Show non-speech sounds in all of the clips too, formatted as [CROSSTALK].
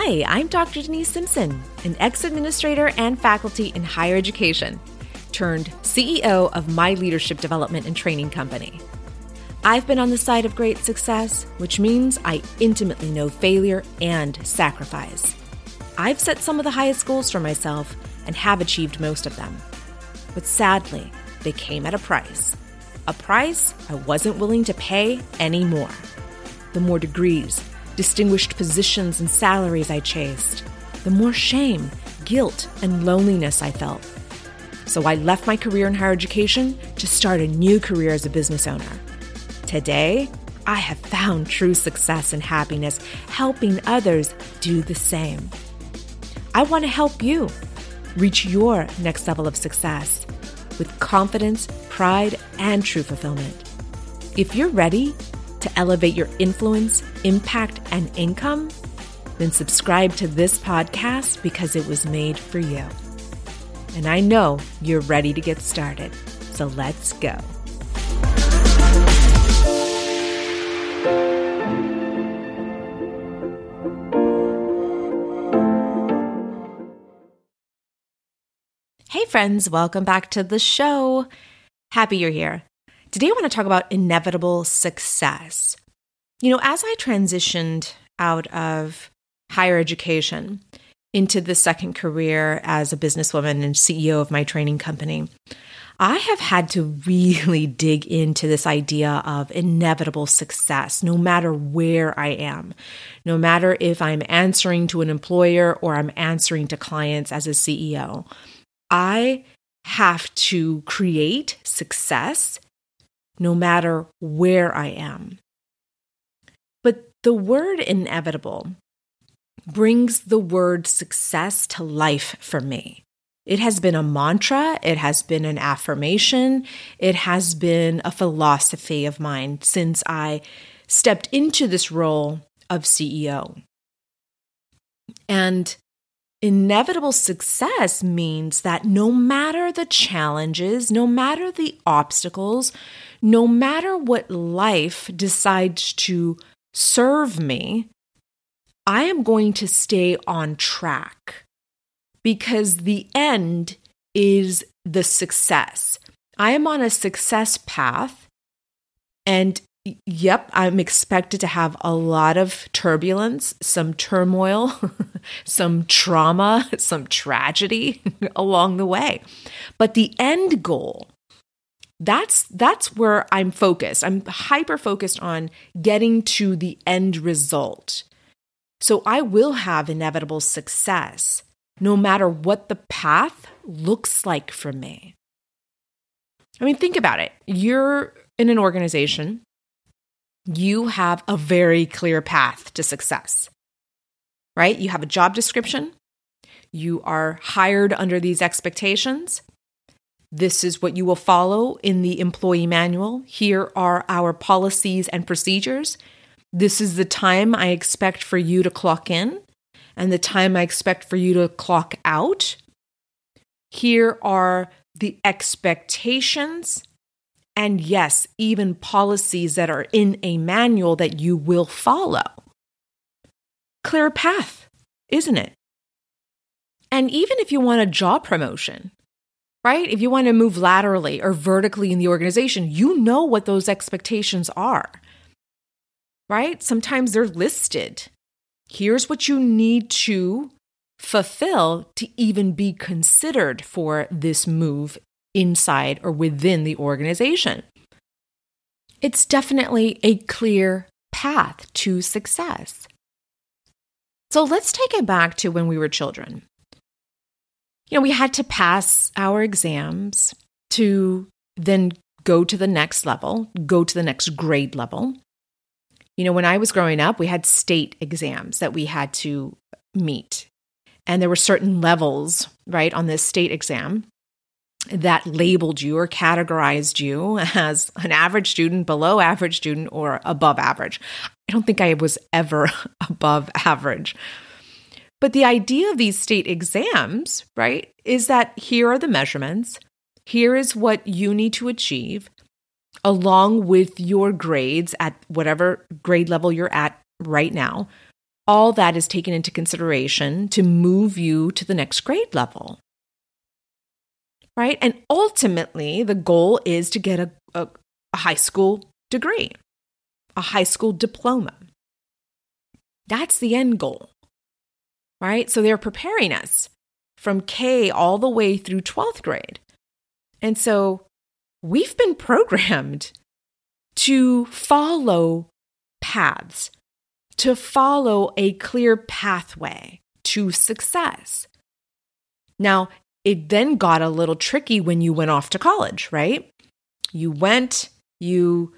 Hi, I'm Dr. Denise Simpson, an ex administrator and faculty in higher education, turned CEO of my leadership development and training company. I've been on the side of great success, which means I intimately know failure and sacrifice. I've set some of the highest goals for myself and have achieved most of them. But sadly, they came at a price. A price I wasn't willing to pay anymore. The more degrees, distinguished positions, and salaries I chased, the more shame, guilt, and loneliness I felt. So I left my career in higher education to start a new career as a business owner. Today, I have found true success and happiness helping others do the same. I want to help you reach your next level of success with confidence, pride, and true fulfillment. If you're ready to elevate your influence, impact, and income? Then subscribe to this podcast because it was made for you. And I know you're ready to get started. So let's go. Hey, friends, welcome back to the show. Happy you're here. Today, I want to talk about inevitable success. You know, as I transitioned out of higher education into the second career as a businesswoman and CEO of my training company, I have had to really [LAUGHS] dig into this idea of inevitable success, no matter where I am, no matter if I'm answering to an employer or I'm answering to clients as a CEO. I have to create success no matter where I am. But the word inevitable brings the word success to life for me. It has been a mantra, it has been an affirmation, it has been a philosophy of mine since I stepped into this role of CEO. And Inevitable success means that no matter the challenges, no matter the obstacles, no matter what life decides to serve me, I am going to stay on track because the end is the success. I am on a success path, and Yep, I'm expected to have a lot of turbulence, some turmoil, [LAUGHS] some trauma, [LAUGHS] some tragedy [LAUGHS] along the way. But the end goal, that's that's where I'm focused. I'm hyper focused on getting to the end result. So I will have inevitable success no matter what the path looks like for me. I mean, think about it. You're in an organization you have a very clear path to success, right? You have a job description, you are hired under these expectations. This is what you will follow in the employee manual. Here are our policies and procedures. This is the time I expect for you to clock in and the time I expect for you to clock out. Here are the expectations and yes, even policies that are in a manual that you will follow. Clear path, isn't it? And even if you want a job promotion, right? If you want to move laterally or vertically in the organization, you know what those expectations are, right? Sometimes they're listed. Here's what you need to fulfill to even be considered for this move inside or within the organization. It's definitely a clear path to success. So let's take it back to when we were children. You know, we had to pass our exams to then go to the next level, go to the next grade level. You know, when I was growing up, we had state exams that we had to meet. And there were certain levels, right, on this state exam that labeled you or categorized you as an average student, below average student, or above average. I don't think I was ever [LAUGHS] above average. But the idea of these state exams, right, is that here are the measurements, here is what you need to achieve, along with your grades at whatever grade level you're at right now. all that is taken into consideration to move you to the next grade level. Right? And ultimately, the goal is to get a, a, a high school degree, a high school diploma. That's the end goal. Right? So they're preparing us from K all the way through 12th grade. And so we've been programmed to follow paths, to follow a clear pathway to success. Now, it then got a little tricky when you went off to college, right? You went, you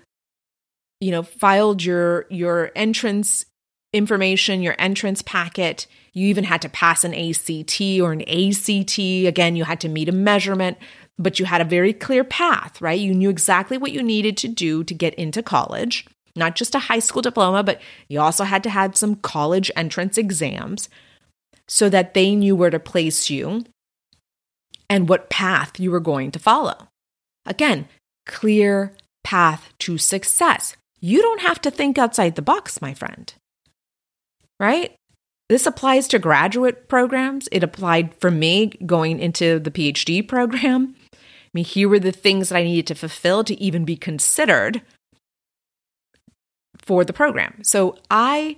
you know, filed your your entrance information, your entrance packet. You even had to pass an SAT or an ACT. Again, you had to meet a measurement, but you had a very clear path, right? You knew exactly what you needed to do to get into college, not just a high school diploma, but you also had to have some college entrance exams so that they knew where to place you and what path you were going to follow. Again, clear path to success. You don't have to think outside the box, my friend right? This applies to graduate programs. It applied for me going into the PhD program. I mean, here were the things that I needed to fulfill to even be considered for the program. So I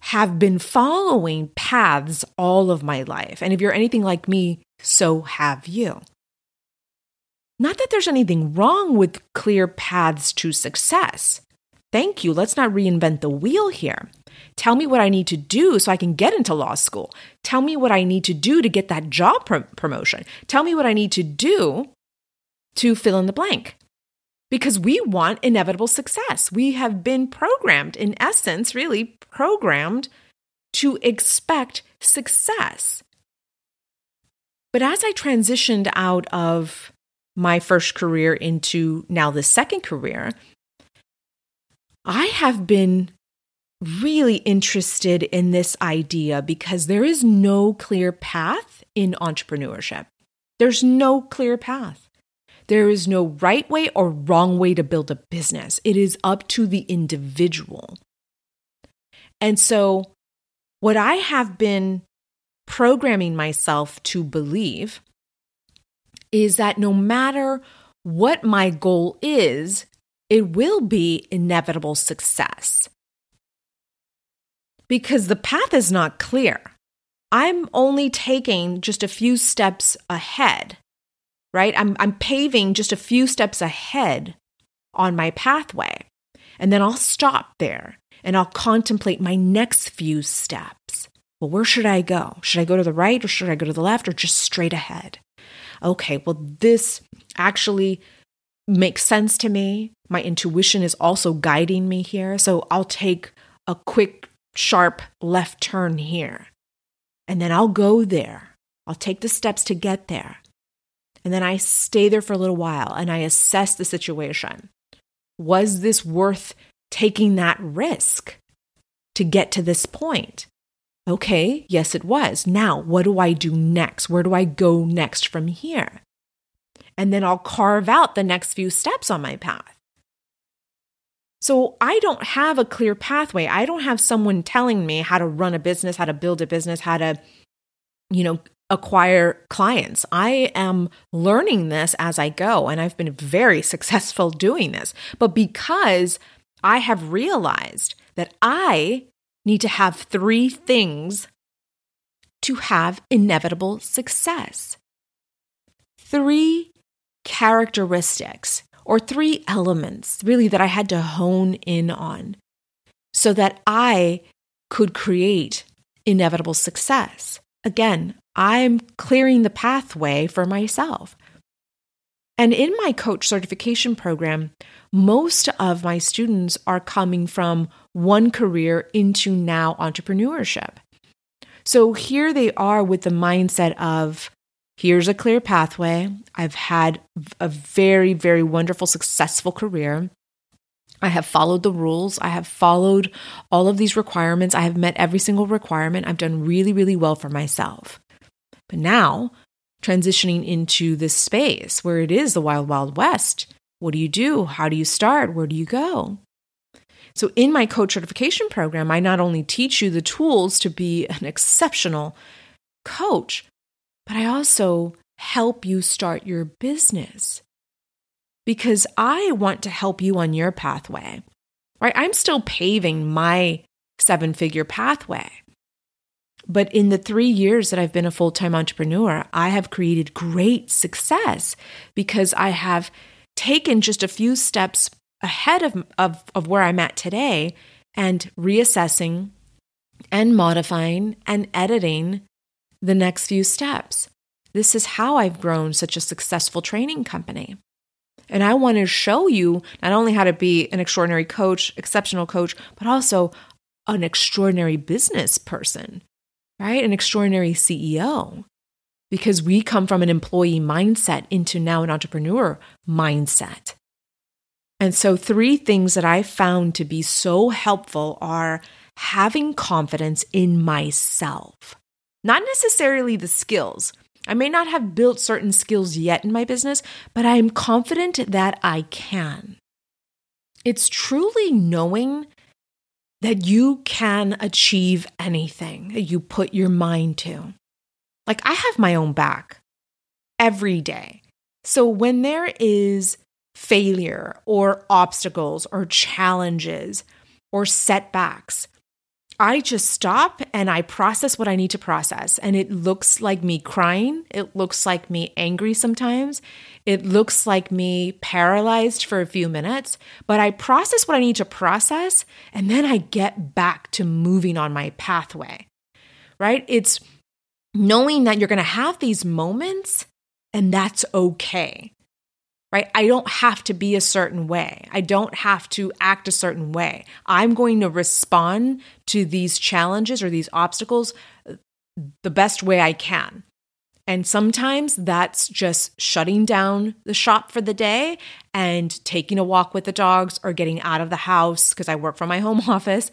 have been following paths all of my life. And if you're anything like me, so have you. Not that there's anything wrong with clear paths to success. Thank you. Let's not reinvent the wheel here. Tell me what I need to do so I can get into law school. Tell me what I need to do to get that job promotion. Tell me what I need to do to fill in the blank. Because we want inevitable success. We have been programmed, in essence, really programmed to expect success. But as I transitioned out of my first career into now the second career, I have been really interested in this idea because there is no clear path in entrepreneurship. There's no clear path. There is no right way or wrong way to build a business. It is up to the individual. And so, what I have been programming myself to believe is that no matter what my goal is, it will be inevitable success because the path is not clear. I'm only taking just a few steps ahead, right? I'm, I'm paving just a few steps ahead on my pathway. And then I'll stop there and I'll contemplate my next few steps. Well, where should I go? Should I go to the right or should I go to the left or just straight ahead? Okay, well, this actually makes sense to me. My intuition is also guiding me here. So I'll take a quick sharp left turn here. And then I'll go there. I'll take the steps to get there. And then I stay there for a little while and I assess the situation. Was this worth taking that risk to get to this point? Okay, yes, it was. Now, what do I do next? Where do I go next from here? And then I'll carve out the next few steps on my path. So I don't have a clear pathway. I don't have someone telling me how to run a business, how to build a business, how to, you know, acquire clients. I am learning this as I go, and I've been very [LAUGHS] successful doing this. But because I have realized that I need to have three things to have inevitable success. Three characteristics or three elements really that I had to hone in on so that I could create inevitable success. Again, I'm clearing the pathway for myself. And in my coach certification program, most of my students are coming from one career into now entrepreneurship. So here they are with the mindset of Here's a clear pathway. I've had a very, very wonderful, successful career. I have followed the rules. I have followed all of these requirements. I have met every single requirement. I've done really, really well for myself. But now, transitioning into this space where it is the wild, wild west, what do you do? How do you start? Where do you go? So, in my coach certification program, I not only teach you the tools to be an exceptional coach, but I also help you start your business because I want to help you on your pathway, right? I'm still paving my seven figure pathway. But in the three years that I've been a full time entrepreneur, I have created great success because I have taken just a few steps ahead of, of, of where I'm at today and reassessing and modifying and editing the next few steps. This is how I've grown such a successful training company. And I want to show you not only how to be an extraordinary coach, exceptional coach, but also an extraordinary business person, right? An extraordinary CEO. Because we come from an employee mindset into now an entrepreneur mindset. And so, three things that I found to be so helpful are having confidence in myself, not necessarily the skills. I may not have built certain skills yet in my business, but I am confident that I can. It's truly knowing that you can achieve anything that you put your mind to. Like, I have my own back every day. So, when there is failure or obstacles or challenges or setbacks, I just stop and I process what I need to process. And it looks like me crying. It looks like me angry sometimes. It looks like me paralyzed for a few minutes. But I process what I need to process and then I get back to moving on my pathway, right? It's knowing that you're going to have these moments and that's okay right? I don't have to be a certain way. I don't have to act a certain way. I'm going to respond to these challenges or these obstacles the best way I can. And sometimes that's just shutting down the shop for the day and taking a walk with the dogs or getting out of the house because I work from my home [LAUGHS] office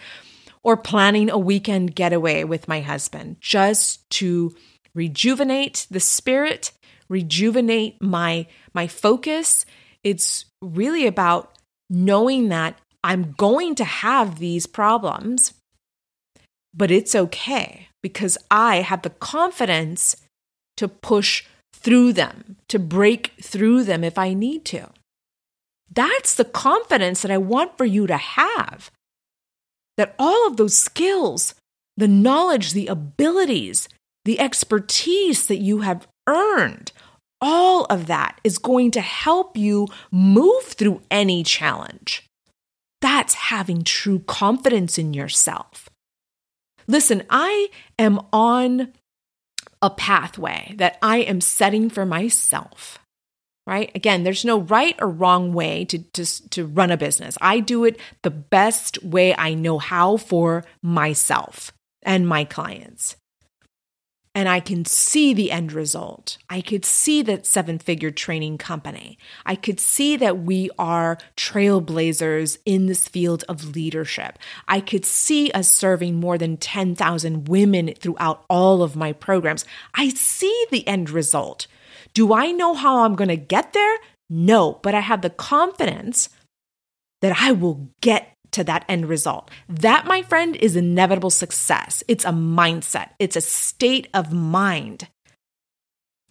or planning a weekend getaway with my husband just to rejuvenate the spirit rejuvenate my my focus. It's really about knowing that I'm going to have these problems, but it's okay because I have the confidence to push through them, to break through them if I need to. That's the confidence that I want for you to have. That all of those skills, the knowledge, the abilities, the expertise that you have earned, all of that is going to help you move through any challenge. That's having true confidence in yourself. Listen, I am on a pathway that I am setting for myself. Right? Again, there's no right or wrong way to, to, to run a business. I do it the best way I know how for myself and my clients and I can see the end result. I could see that seven figure training company. I could see that we are trailblazers in this field of leadership. I could see us serving more than 10,000 women throughout all of my programs. I see the end result. Do I know how I'm going to get there? No, but I have the confidence that I will get to that end result. That, my friend, is inevitable success. It's a mindset, it's a state of mind.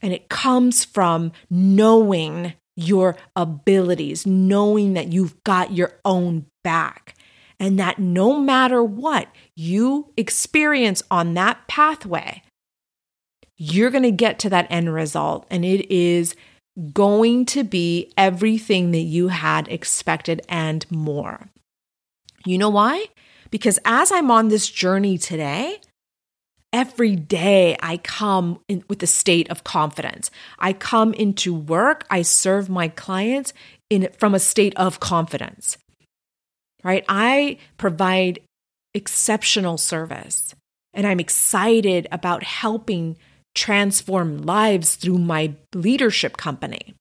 And it comes from knowing your abilities, knowing that you've got your own back, and that no matter what you experience on that pathway, you're going to get to that end result. And it is going to be everything that you had expected and more. You know why? Because as I'm on this journey today, every day I come in with a state of confidence. I come into work, I serve my clients in from a state of confidence. Right? I provide exceptional service and I'm excited about helping transform lives through my leadership company.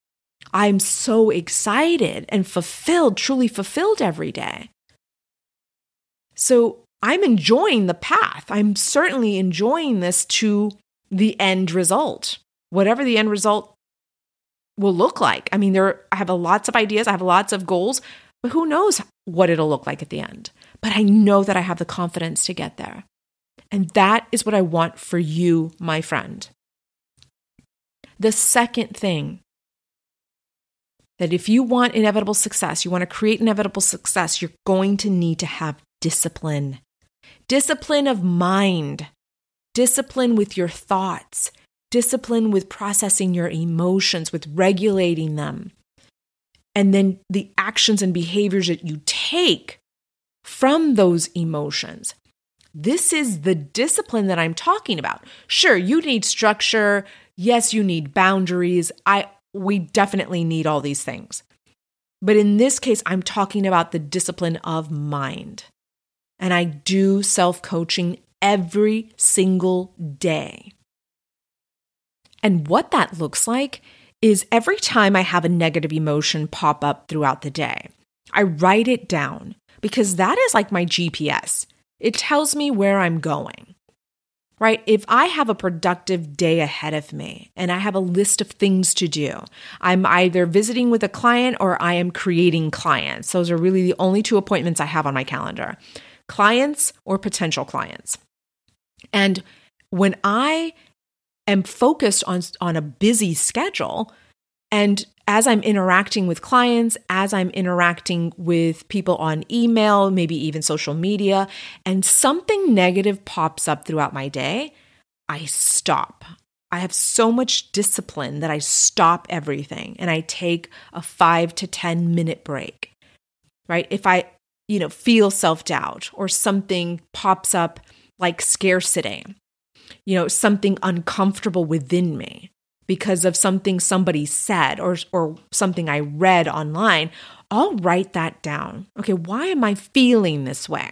I'm so excited and fulfilled, truly fulfilled every day. So I'm enjoying the path. I'm certainly enjoying this to the end result, whatever the end result will look like. I mean, there I have lots of ideas, I have lots of goals, but who knows what it'll look like at the end. but I know that I have the confidence to get there. And that is what I want for you, my friend. The second thing that if you want inevitable success, you want to create inevitable success, you're going to need to have discipline. Discipline of mind, discipline with your thoughts, discipline with processing your emotions, with regulating them. And then the actions and behaviors that you take from those emotions. This is the discipline that I'm talking about. Sure, you need structure. Yes, you need boundaries. I we definitely need all these things. But in this case, I'm talking about the discipline of mind. And I do self coaching every single day. And what that looks like is every time I have a negative emotion pop up throughout the day, I write it down because that is like my GPS. It tells me where I'm going, right? If I have a productive day ahead of me and I have a list of things to do, I'm either visiting with a client or I am creating clients. Those are really the only two appointments I have on my calendar clients or potential clients. And when I am focused on, on a busy schedule, and as I'm interacting with clients, as I'm interacting with people on email, maybe even social media, and something negative pops up throughout my day, I stop. I have so much discipline that I stop everything and I take a five to 10 minute break, right? If I, you know, feel self doubt or something pops up like scarcity, you know, something uncomfortable within me because of something somebody said or, or something I read online, I'll write that down. Okay, why am I feeling this way?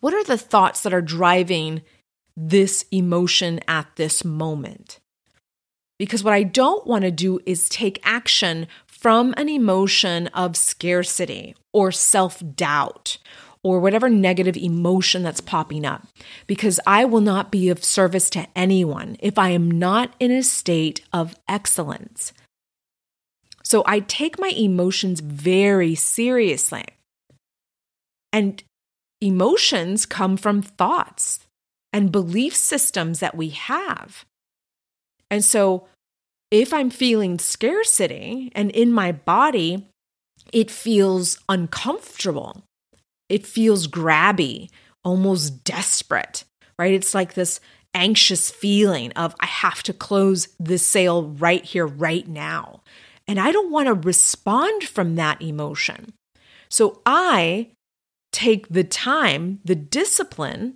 What are the thoughts that are driving this emotion at this moment? Because what I don't want to do is take action from an emotion of scarcity or self doubt or whatever negative emotion that's popping up, because I will not be of service to anyone if I am not in a state of excellence. So I take my emotions very seriously. And emotions come from thoughts and belief systems that we have. And so if I'm feeling scarcity and in my body, it feels uncomfortable it feels grabby, almost desperate, right? It's like this anxious feeling of, I have to close this sale right here, right now. And I don't want to respond from that emotion. So I take the time, the discipline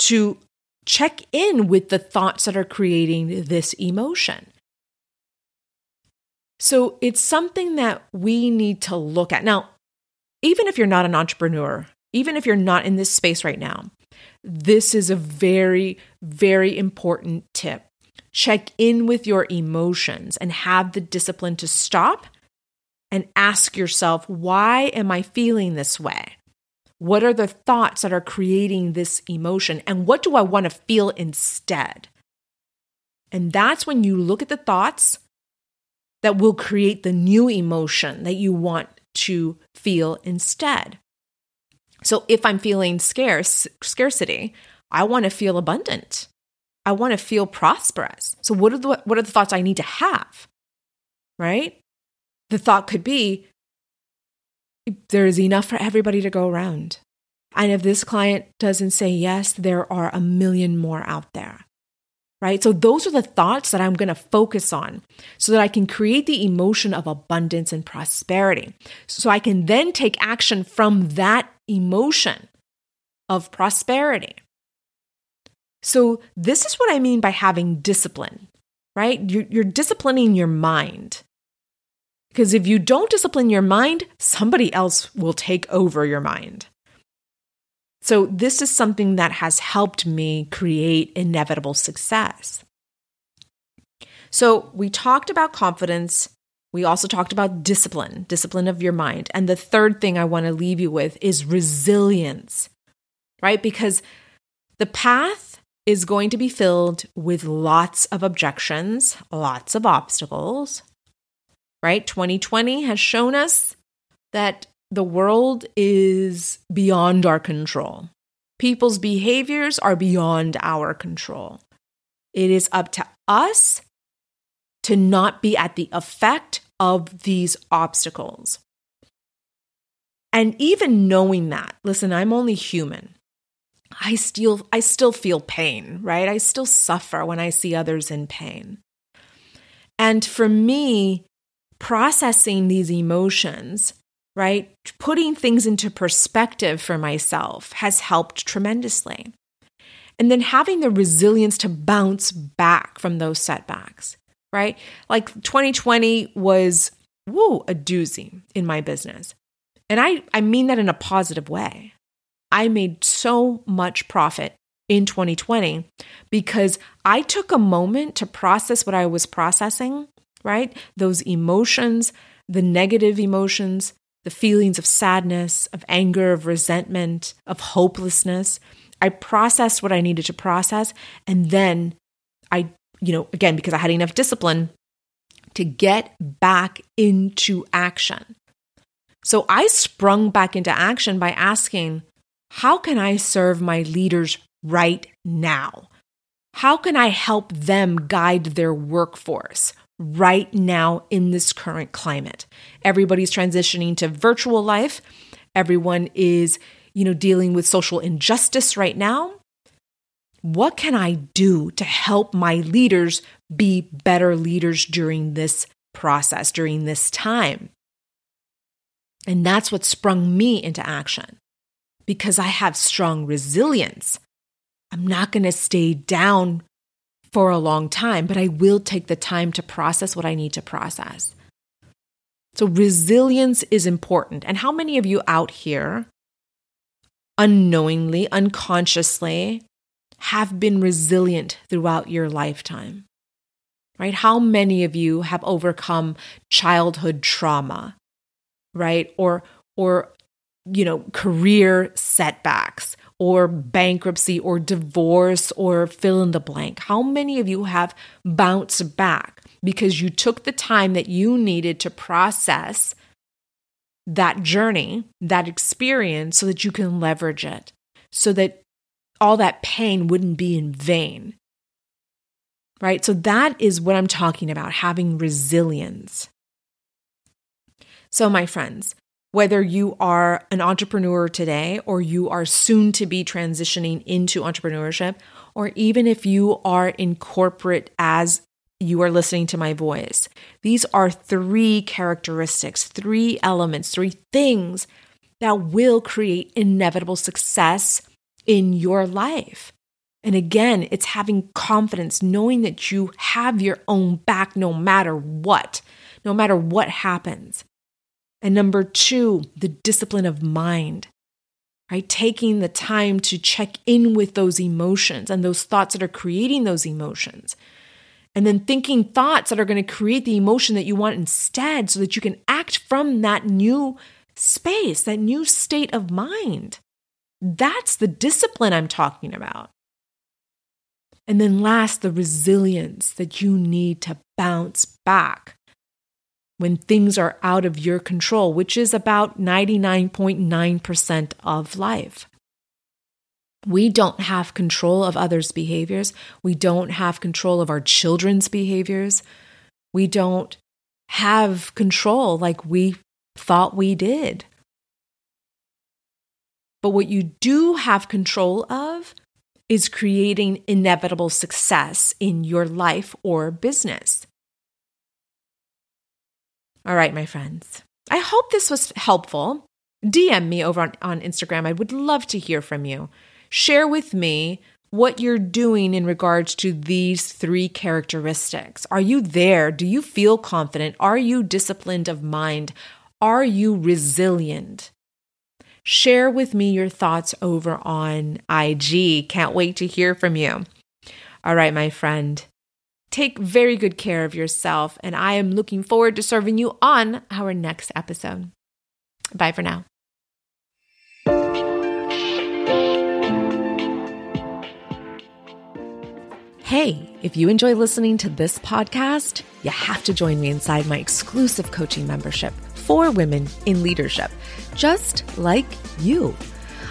to check in with the thoughts that are creating this emotion. So it's something that we need to look at. Now, even if you're not an entrepreneur, even if you're not in this space right now, this is a very, very important tip. Check in with your emotions and have the discipline to stop and ask yourself, why am I feeling this way? What are the thoughts that are creating this emotion? And what do I want to feel instead? And that's when you look at the thoughts that will create the new emotion that you want to feel instead. So if I'm feeling scarce, scarcity, I want to feel abundant. I want to feel prosperous. So what are the what are the thoughts I need to have? Right? The thought could be there's enough for everybody to go around. And if this client doesn't say yes, there are a million more out there right? So those are the thoughts that I'm going to focus on so that I can create the emotion of abundance and prosperity. So I can then take action from that emotion of prosperity. So this is what I mean by having discipline, right? You're, you're disciplining your mind. Because if you don't discipline your mind, somebody else will take over your mind. So, this is something that has helped me create inevitable success. So, we talked about confidence. We also talked about discipline, discipline of your mind. And the third thing I want to leave you with is resilience, right? Because the path is going to be filled with lots of objections, lots of obstacles, right? 2020 has shown us that the world is beyond our control. People's behaviors are beyond our control. It is up to us to not be at the effect of these obstacles. And even knowing that, listen, I'm only human. I still I still feel pain, right? I still suffer when I see others in pain. And for me, processing these emotions, right? Putting things into perspective for myself has helped tremendously. And then having the resilience to bounce back from those setbacks, right? Like 2020 was, woo, a doozy in my business. And I, I mean that in a positive way. I made so much profit in 2020 because I took a moment to process what I was processing, right? Those emotions, the negative emotions, the feelings of sadness, of anger, of resentment, of hopelessness. I processed what I needed to process. And then I, you know, again, because I had enough discipline to get back into action. So I sprung back into action by asking, how can I serve my leaders right now? How can I help them guide their workforce right now in this current climate? Everybody's transitioning to virtual life. Everyone is, you know, dealing with social injustice right now. What can I do to help my leaders be better leaders during this process, during this time? And that's what sprung me into action because I have strong resilience. I'm not going to stay down for a long time, but I will take the time to process what I need to process. So, resilience is important. And how many of you out here, unknowingly, unconsciously, have been resilient throughout your lifetime? Right? How many of you have overcome childhood trauma, right? Or, or you know, career setbacks or bankruptcy or divorce or fill in the blank? How many of you have bounced back because you took the time that you needed to process that journey, that experience, so that you can leverage it, so that all that pain wouldn't be in vain? Right? So, that is what I'm talking about having resilience. So, my friends, whether you are an entrepreneur today or you are soon to be transitioning into entrepreneurship, or even if you are in corporate as you are listening to my voice, these are three characteristics, three elements, three things that will create inevitable success in your life. And again, it's having confidence, knowing that you have your own back no matter what, no matter what happens. And number two, the discipline of mind, right? Taking the time to check in with those emotions and those thoughts that are creating those emotions. And then thinking thoughts that are going to create the emotion that you want instead so that you can act from that new space, that new state of mind. That's the discipline I'm talking about. And then last, the resilience that you need to bounce back when things are out of your control, which is about 99.9% of life. We don't have control of others' behaviors. We don't have control of our children's behaviors. We don't have control like we thought we did. But what you do have control of is creating inevitable success in your life or business. All right, my friends. I hope this was helpful. DM me over on, on Instagram. I would love to hear from you. Share with me what you're doing in regards to these three characteristics. Are you there? Do you feel confident? Are you disciplined of mind? Are you resilient? Share with me your thoughts over on IG. Can't wait to hear from you. All right, my friend. Take very good care of yourself, and I am looking forward to serving you on our next episode. Bye for now. Hey, if you enjoy listening to this podcast, you have to join me inside my exclusive coaching membership for women in leadership, just like you.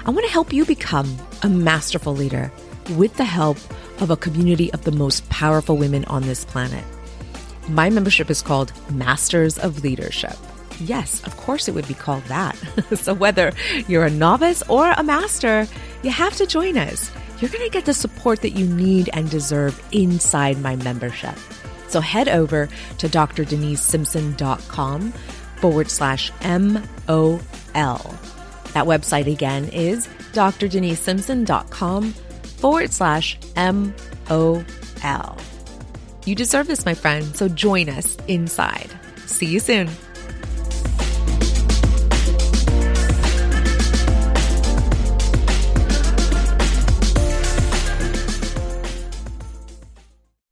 I want to help you become a masterful leader with the help of a community of the most powerful women on this planet. My membership is called Masters of Leadership. Yes, of course it would be called that. [LAUGHS] so whether you're a novice or a master, you have to join us. You're going to get the support that you need and deserve inside my membership. So head over to drdenisesimpson.com forward slash MOL. That website again is drdenisesimpson.com forward slash MOL. You deserve this, my friend, so join us inside. See you soon.